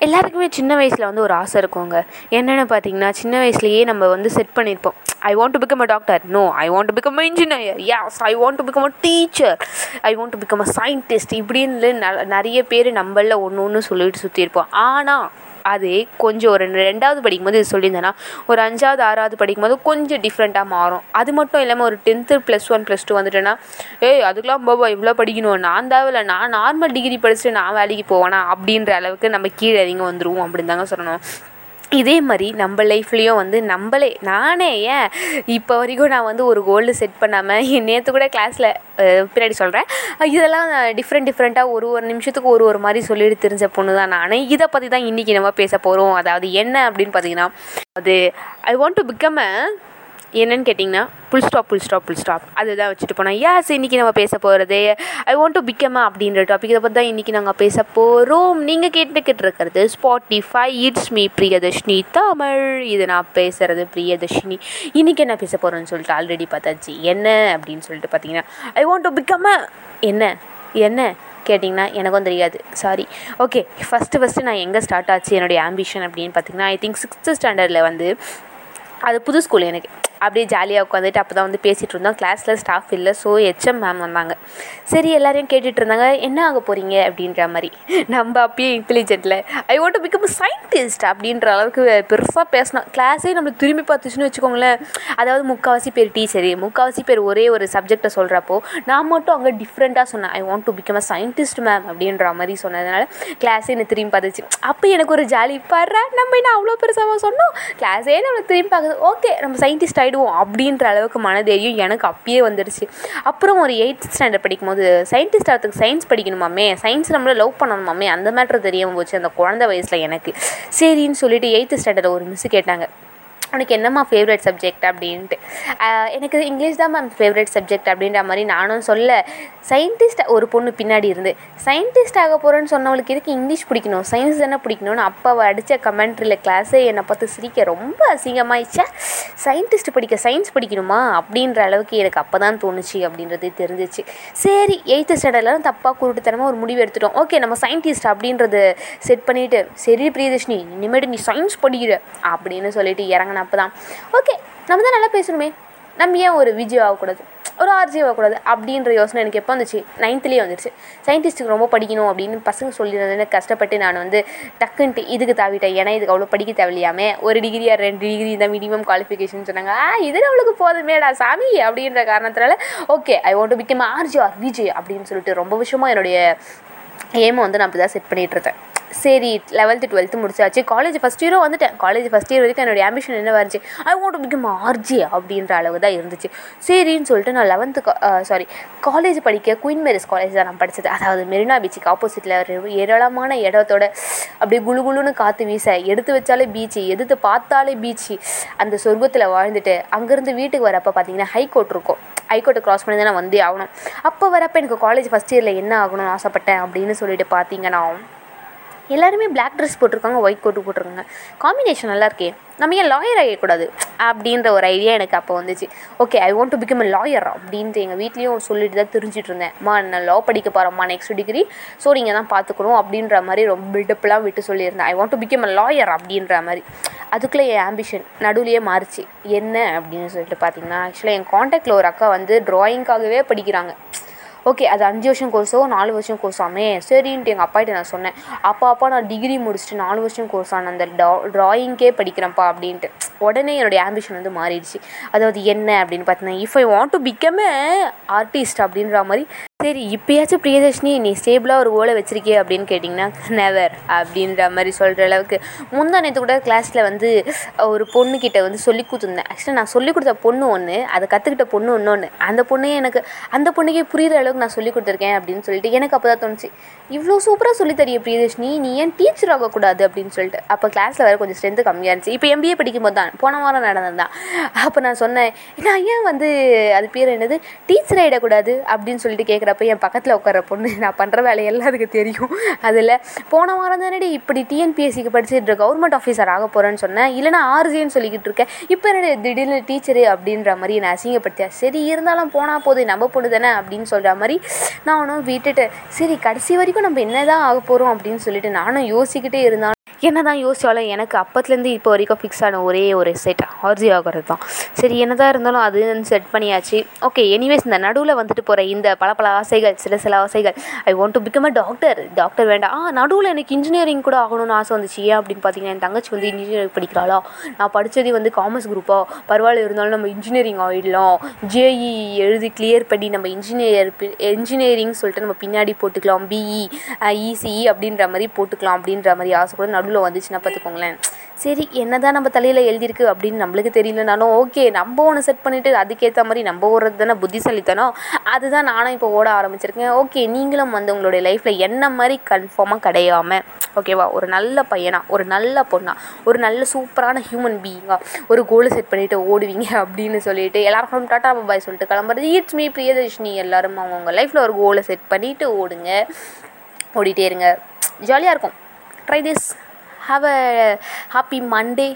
எல்லாருக்குமே சின்ன வயசில் வந்து ஒரு ஆசை இருக்குங்க. என்னென்னு பார்த்தீங்கன்னா சின்ன வயசுலேயே நம்ம வந்து செட் பண்ணியிருப்போம் I want to become a doctor no I want to become a engineer yes I want to become a teacher I want to become a scientist இப்படின்னு ந- நிறைய பேர் நம்மள ஒன்று ஒன்று சொல்லிட்டு சுற்றியிருப்போம் ஆனால் அது கொஞ்சம் ஒரு ரெண்டாவது படிக்கும்போது இது சொல்லியிருந்தேன்னா ஒரு அஞ்சாவது ஆறாவது படிக்கும்போது கொஞ்சம் டிஃப்ரெண்ட்டாக மாறும். அது மட்டும் இல்லாமல் ஒரு tenth plus one plus two வந்துட்டேன்னா ஏய் அதுக்கெலாம் பாபா இவ்வளோ படிக்கணும். நான் தேவையில்ல நான் நார்மல் டிகிரி படிச்சுட்டு நான் வேலைக்கு போவேனா அப்படின்ற அளவுக்கு நம்ம கீழே இறங்கி வந்துடுவோம் அப்படின்னு தாங்க சொல்லணும். இதே மாதிரி நம்ம லைஃப்லேயும் வந்து நம்மளே நானே ஏன் இப்போ வரைக்கும் நான் வந்து ஒரு கோல்டு செட் பண்ணாமல் நேற்று கூட கிளாஸில் பின்னாடி சொல்கிறேன் இதெல்லாம் டிஃப்ரெண்ட் டிஃப்ரெண்ட்டாக ஒரு ஒரு நிமிஷத்துக்கு ஒரு ஒரு மாதிரி சொல்லிட்டு தெரிஞ்ச பொண்ணு தான் நான். இதை பற்றி தான் இன்றைக்கி நம்ம பேச போகிறோம் அதாவது என்ன அப்படின்னு பார்த்தீங்கன்னா அது I want to become a என்னன்னு கேட்டிங்கன்னா full stop full stop full stop அதுதான் வச்சுட்டு போனோம். யாஸ் இன்றைக்கி நம்ம பேச போகிறது ஐ வாண்ட் டு பிகம் அப்படின்ற டாபிக் இதை பற்றி தான் இன்றைக்கி நாங்கள் பேச போகிறோம் நீங்கள் கேட்டுக்கிட்டு இருக்கிறது Spotify it's me Priyadarshini Tamil. இது நான் பேசுகிறது பிரியதர்ஷினி இன்றைக்கி என்ன பேச போகிறேன்னு சொல்லிட்டு ஆல்ரெடி பார்த்தாச்சு. என்ன அப்படின்னு சொல்லிட்டு பார்த்தீங்கன்னா ஐ வாண்ட் டு பிகம் என்ன? என்ன? கேட்டிங்கன்னா எனக்கும் தெரியாது. சாரி ஓகே ஃபஸ்ட்டு ஃபஸ்ட்டு நான் எங்கே ஸ்டார்ட் ஆச்சு? என்னுடைய ஆம்பிஷன் அப்படின்னு பார்த்தீங்கன்னா ஐ திங்க் சிக்ஸ்த்து ஸ்டாண்டர்டில் வந்து அது புது ஸ்கூல் எனக்கு. அப்படியே ஜாலியாக உட்காந்துட்டு அப்போ தான் வந்து பேசிகிட்டு இருந்தோம். கிளாஸில் ஸ்டாஃப் இல்லை ஸோ ஹெச்எம் மேம் வந்தாங்க. சரி எல்லாரையும் கேட்டுட்டு இருந்தாங்க. என்ன ஆக போகிறீங்க அப்படின்ற மாதிரி. நம்ம அப்பயே இன்டெலிஜென்ட்டில் I want to become scientist அப்படின்ற அளவுக்கு பெருசாக பேசினோம். கிளாஸே நம்ம திரும்பி பார்த்துச்சுன்னு வச்சுக்கோங்களேன். அதாவது முக்கால்வாசி பேர் டீச்சரு முக்கால்வாசி பேர் ஒரே ஒரு சப்ஜெக்டை சொல்கிறப்போ நான் மட்டும் அங்கே டிஃப்ரெண்ட்டாக சொன்னேன். I want to become a scientist ma'am அப்படின்ற மாதிரி சொன்னதுனால கிளாஸே என்ன திரும்பி பார்த்துச்சு. அப்போ எனக்கு ஒரு ஜாலி பாடுறா நம்ம என்ன அவ்வளோ பெருசாக சொன்னோம்? கிளாஸே நம்ம திரும்பி பார்க்குது. ஓகே நம்ம சயின்டிஸ்ட் ஆகிடுவோம் அப்படின்ற அளவுக்கு மனதைரியம் எனக்கு அப்பயே வந்துடுச்சு அப்புறம் ஒரு எயித் ஸ்டாண்டர்ட் படிக்கும்போது சயின்டிஸ்ட் ஆகிறதுக்கு சயின்ஸ் படிக்கணுமாமே? சயின்ஸ் நம்மளை லவ் பண்ணணுமாமே? அந்த மேட்ரு தெரியாமல் போச்சு அந்த குழந்தை வயசில் எனக்கு. சரின்னு சொல்லிட்டு எயித்து ஸ்டாண்டர்டில் ஒரு மிஸ் கேட்டாங்க. உனக்கு என்னம்மா ஃபேவரட் சப்ஜெக்ட் அப்படின்ட்டு. எனக்கு இங்கிலீஷ் தான் மேம் ஃபேவரட் சப்ஜெக்ட் அப்படின்ற மாதிரி நானும் சொல்ல சயின்டிஸ்ட் ஒரு பொண்ணு பின்னாடி இருந்து சயின்டிஸ்ட் ஆக போகிறேன்னு சொன்னவளுக்கு எதுக்கு இங்கிலீஷ் பிடிக்கணும்? சயின்ஸ் தானே பிடிக்கணும்னு அப்போ அடித்த கமெண்ட்ரியில் கிளாஸே என்னை பார்த்து சிரிக்க ரொம்ப அசிங்கமாயிடுச்சா? சயின்டிஸ்ட் படிக்க சயின்ஸ் படிக்கணுமா? அப்படின்ற அளவுக்கு எனக்கு அப்போ தான் தோணுச்சு அப்படின்றது தெரிஞ்சிச்சு. சரி எயித்து ஸ்டாண்டர்ட்லாம் தப்பாக குருட்டுத்தனமாக ஒரு முடிவு எடுத்துட்டோம். ஓகே நம்ம சயின்டிஸ்ட் அப்படின்றது செட் பண்ணிவிட்டு சரி பிரியதர்ஷினி இனிமேட்டு நீ சயின்ஸ் படிக்கிற அப்படின்னு சொல்லிட்டு இறங்கினப்ப தான் ஓகே நம்ம தான் நல்லா பேசணுமே. நம்ம ஏன் ஒரு விஜய் ஆகக்கூடாது? ஒரு ஆர்ஜி ஆகக்கூடாது? அப்படின்ற யோசனை எனக்கு எப்போ வந்துச்சு? நைன்த்துலேயே வந்துருச்சு. சயின்டிஸ்ட்டுக்கு ரொம்ப படிக்கணும் அப்படின்னு பசங்க சொல்லியிருந்தேன் கஷ்டப்பட்டு நான் வந்து டக்குன்ட்டு இதுக்கு தாவிட்டேன். ஏன்னா இதுக்கு அவ்வளோ படிக்க தேவையில்லையாமே ஒரு டிகிரியா ரெண்டு டிகிரி தான் மினிமம் குவாலிஃபிகேஷன் சொன்னாங்க. ஆ இதில் அவளுக்கு போதுமேடா சாமி அப்படின்ற காரணத்தினால okay I want to become RJ R Vijay அப்படின்னு சொல்லிட்டு ரொம்ப விஷயமா என்னுடைய ஏமை வந்து நான் அப்படி தான் செட் பண்ணிகிட்டு இருந்தேன் சரி லெவல்த்து டுவெல்த்து முடிச்சாச்சு. காலேஜ் ஃபஸ்ட் இயரும் வந்துட்டேன். காலேஜ் ஃபஸ்ட் இயர் வரைக்கும் என்னோடய ஆம்பிஷன் என்ன வந்துச்சு I want to become RJ அப்படின்ற அளவு தான் இருந்துச்சு. சரின்னு சொல்லிட்டு நான் லெவன்த்து சாரி காலேஜ் படிக்க குயின் மேரிஸ் காலேஜ் தான் நான் படித்தது அதாவது மெரினா பீச்சுக்கு ஆப்போசிட்டில் ஏராளமான இடத்தோட அப்படியே குளு குளுன்னு காற்று வீச எடுத்து வச்சாலே பீச்சு எடுத்து பார்த்தாலே பீச்சு அந்த சொர்க்கத்தில் வாழ்ந்துட்டு அங்கேருந்து வீட்டுக்கு வரப்போ பார்த்தீங்கன்னா ஹைகோர்ட் இருக்கும். ஹைகோர்ட்டை க்ராஸ் பண்ணி தான் நான் வந்தே ஆகணும். அப்போ வரப்போ எனக்கு காலேஜ் ஃபஸ்ட் இயரில் என்ன ஆகணும்னு ஆசைப்பட்டேன் அப்படின்னு சொல்லிட்டு பார்த்தீங்கன்னா எல்லாருமே பிளாக் ட்ரெஸ் போட்டிருக்காங்க ஒயிட் கோட்டு போட்டிருக்காங்க. காம்பினேஷன் நல்லா இருக்கே நம்ம ஏன் லாயர் ஆகிடக்கூடாது அப்படின்ற ஒரு ஐடியா எனக்கு அப்போ வந்துச்சு. Okay I want to become a lawyer அப்படின்ட்டு எங்கள் வீட்லேயும் சொல்லிட்டு தான் தெரிஞ்சுட்டு இருந்தேன். அம்மா நான் லா படிக்க போகிறேம்மா நெக்ஸ்ட் டிகிரி ஸோ நீங்கள் தான் பார்த்துக்கணும் அப்படின்ற மாதிரி ரொம்ப பில்டப்லாம் விட்டு சொல்லியிருந்தேன். I want to become a lawyer அப்படின்ற மாதிரி. அதுக்குள்ளே என் ஆம்பிஷன் நடுவுலையே மாறிச்சு. என்ன அப்படின்னு சொல்லிட்டு பார்த்தீங்கன்னா ஆக்சுவலாக என் காண்டாக்டில் ஒரு அக்கா வந்து ட்ராயிங்காகவே படிக்கிறாங்க. ஓகே அது அஞ்சு வருஷம் கோர்ஸோ நாலு வருஷம் கோர்ஸாமே சரின்ட்டு எங்கள் அப்பாகிட்ட நான் சொன்னேன். அப்பா அப்பா நான் டிகிரி முடிச்சுட்டு நாலு வருஷம் கோர்ஸ் ஆன அந்த டா ட்ராயிங்கே படிக்கிறேன்ப்பா அப்படின்ட்டு. உடனே என்னுடைய ஆம்பிஷன் வந்து மாறிடுச்சு. அதாவது என்ன அப்படின்னு பார்த்தீங்கன்னா if I want to become artist அப்படின்ற மாதிரி சரி இப்போயாச்சும் பிரியதர்ஷினி நீ ஸ்டேபிளாக ஒரு கோலை வச்சிருக்கே அப்படின்னு கேட்டிங்கன்னா நெவர் அப்படின்ற மாதிரி சொல்கிற அளவுக்கு. முந்தா நேற்று கூட கிளாஸில் வந்து ஒரு பொண்ணுக்கிட்ட வந்து சொல்லி கொடுத்துருந்தேன். ஆக்சுவலாக நான் சொல்லி கொடுத்த பொண்ணு ஒன்று அதை கற்றுக்கிட்ட பொண்ணு இன்னொன்று அந்த பொண்ணையே எனக்கு அந்த பொண்ணுக்கே புரியுற அளவுக்கு நான் சொல்லி கொடுத்துருக்கேன் அப்படின்னு சொல்லிட்டு எனக்கு அப்போ தான் தோணுச்சு இவ்வளோ சூப்பராக சொல்லி தரிய பிரியதர்ஷினி நீ ஏன் டீச்சர் ஆகக்கூடாது அப்படின்னு சொல்லிட்டு. அப்போ கிளாஸில் வேறு கொஞ்சம் ஸ்ட்ரென்த்து கம்மியாக இருந்துச்சு. இப்போ எம்பிஏ படிக்கும்போது தான் போன வாரம் நடந்ததுதான் அப்போ நான் சொன்னேன் நான் ஏன் வந்து அது பேர் என்னது? டீச்சர் ஆகிடக்கூடாது அப்படின்னு சொல்லிட்டு கேட்குறேன் கேட்குறப்ப என் பக்கத்தில் உட்கார பொண்ணு நான் பண்ணுற வேலையெல்லாம் அதுக்கு தெரியும். அதில் போன வாரம் தானடி இப்படி டிஎன்பிஎஸ்சிக்கு படிச்சுட்டு கவர்மெண்ட் ஆஃபீஸர் ஆக போகிறேன்னு சொன்னேன். இல்லைனா ஆர்ஜின்னு சொல்லிக்கிட்டு இருக்கேன். இப்போ என்னடி திடீர்னு டீச்சரு அப்படின்ற மாதிரி என்னை அசிங்கப்படுத்தியா? சரி இருந்தாலும் போனால் போது நம்ம பொண்ணு தானே அப்படின்னு சொல்கிற மாதிரி நானும் விட்டுட்டு சரி கடைசி வரைக்கும் நம்ம என்ன தான் ஆக போகிறோம் அப்படின்னு சொல்லிட்டு நானும் யோசிக்கிட்டே இருந்தாலும் என்ன தான் யோசித்தாலும் எனக்கு அப்பத்துலேருந்து இப்போ வரைக்கும் ஃபிக்ஸ் ஆன ஒரே ஒரு செட் ஆர்ஜி ஆகிறது தான். சரி என்ன தான் இருந்தாலும் அது செட் பண்ணியாச்சு. ஓகே எனிவேஸ் இந்த நடுவில் வந்துட்டு போகிற இந்த பல பல ஆசைகள் சில சில ஆசைகள் I want to become a doctor doctor வேண்டாம். ஆ நடுவில் எனக்கு இன்ஜினியரிங் கூட ஆகணும்னு ஆசை வந்துச்சு. ஏன் அப்படின்னு பார்த்தீங்கன்னா என் தங்கச்சி வந்து இன்ஜினியரிங் படிக்கிறாளா? நான் படித்தது வந்து காமர்ஸ் குரூப்போ பரவாயில்ல இருந்தாலும் நம்ம இன்ஜினியரிங் ஆகிடலாம் ஜேஇ எழுதி கிளியர் பண்ணி நம்ம இன்ஜினியர் இன்ஜினியரிங் சொல்லிட்டு நம்ம பின்னாடி போட்டுக்கலாம். பிஇ இசிஇ அப்படின்ற மாதிரி போட்டுக்கலாம் அப்படின்ற மாதிரி ஆசை கூட நடுவில் வந்துச்சுன்னா பார்த்துக்கோங்களேன் சரி என்ன தான் நம்ம தலையில் எழுதியிருக்கு அப்படின்னு நம்மளுக்கு தெரியலனாலும் ஓகே நம்ம ஒன்று செட் பண்ணிவிட்டு அதுக்கேற்ற மாதிரி நம்ம ஓடுறது தானே புத்திசாலித்தனம். அதுதான் நானும் இப்போ ஓட ஆரம்பிச்சிருக்கேன். ஓகே நீங்களும் வந்து உங்களுடைய லைஃப்பில் என்ன மாதிரி கன்ஃபார்மாக கிடையாமல் ஓகேவா ஒரு நல்ல பையனா ஒரு நல்ல பொண்ணா ஒரு நல்ல சூப்பரான ஹியூமன் பீயிங்காக ஒரு கோலை செட் பண்ணிவிட்டு ஓடுவீங்க அப்படின்னு சொல்லிட்டு எல்லாருக்கும் டாட்டா பாய் சொல்லிட்டு கிளம்புறது. It's me Priyadarshini. எல்லாரும் அவங்கவுங்க லைஃப்பில் ஒரு கோலை செட் பண்ணிவிட்டு ஓடுங்க. ஓடிட்டே இருங்க. ஜாலியாக இருக்கும். Try this have a happy Monday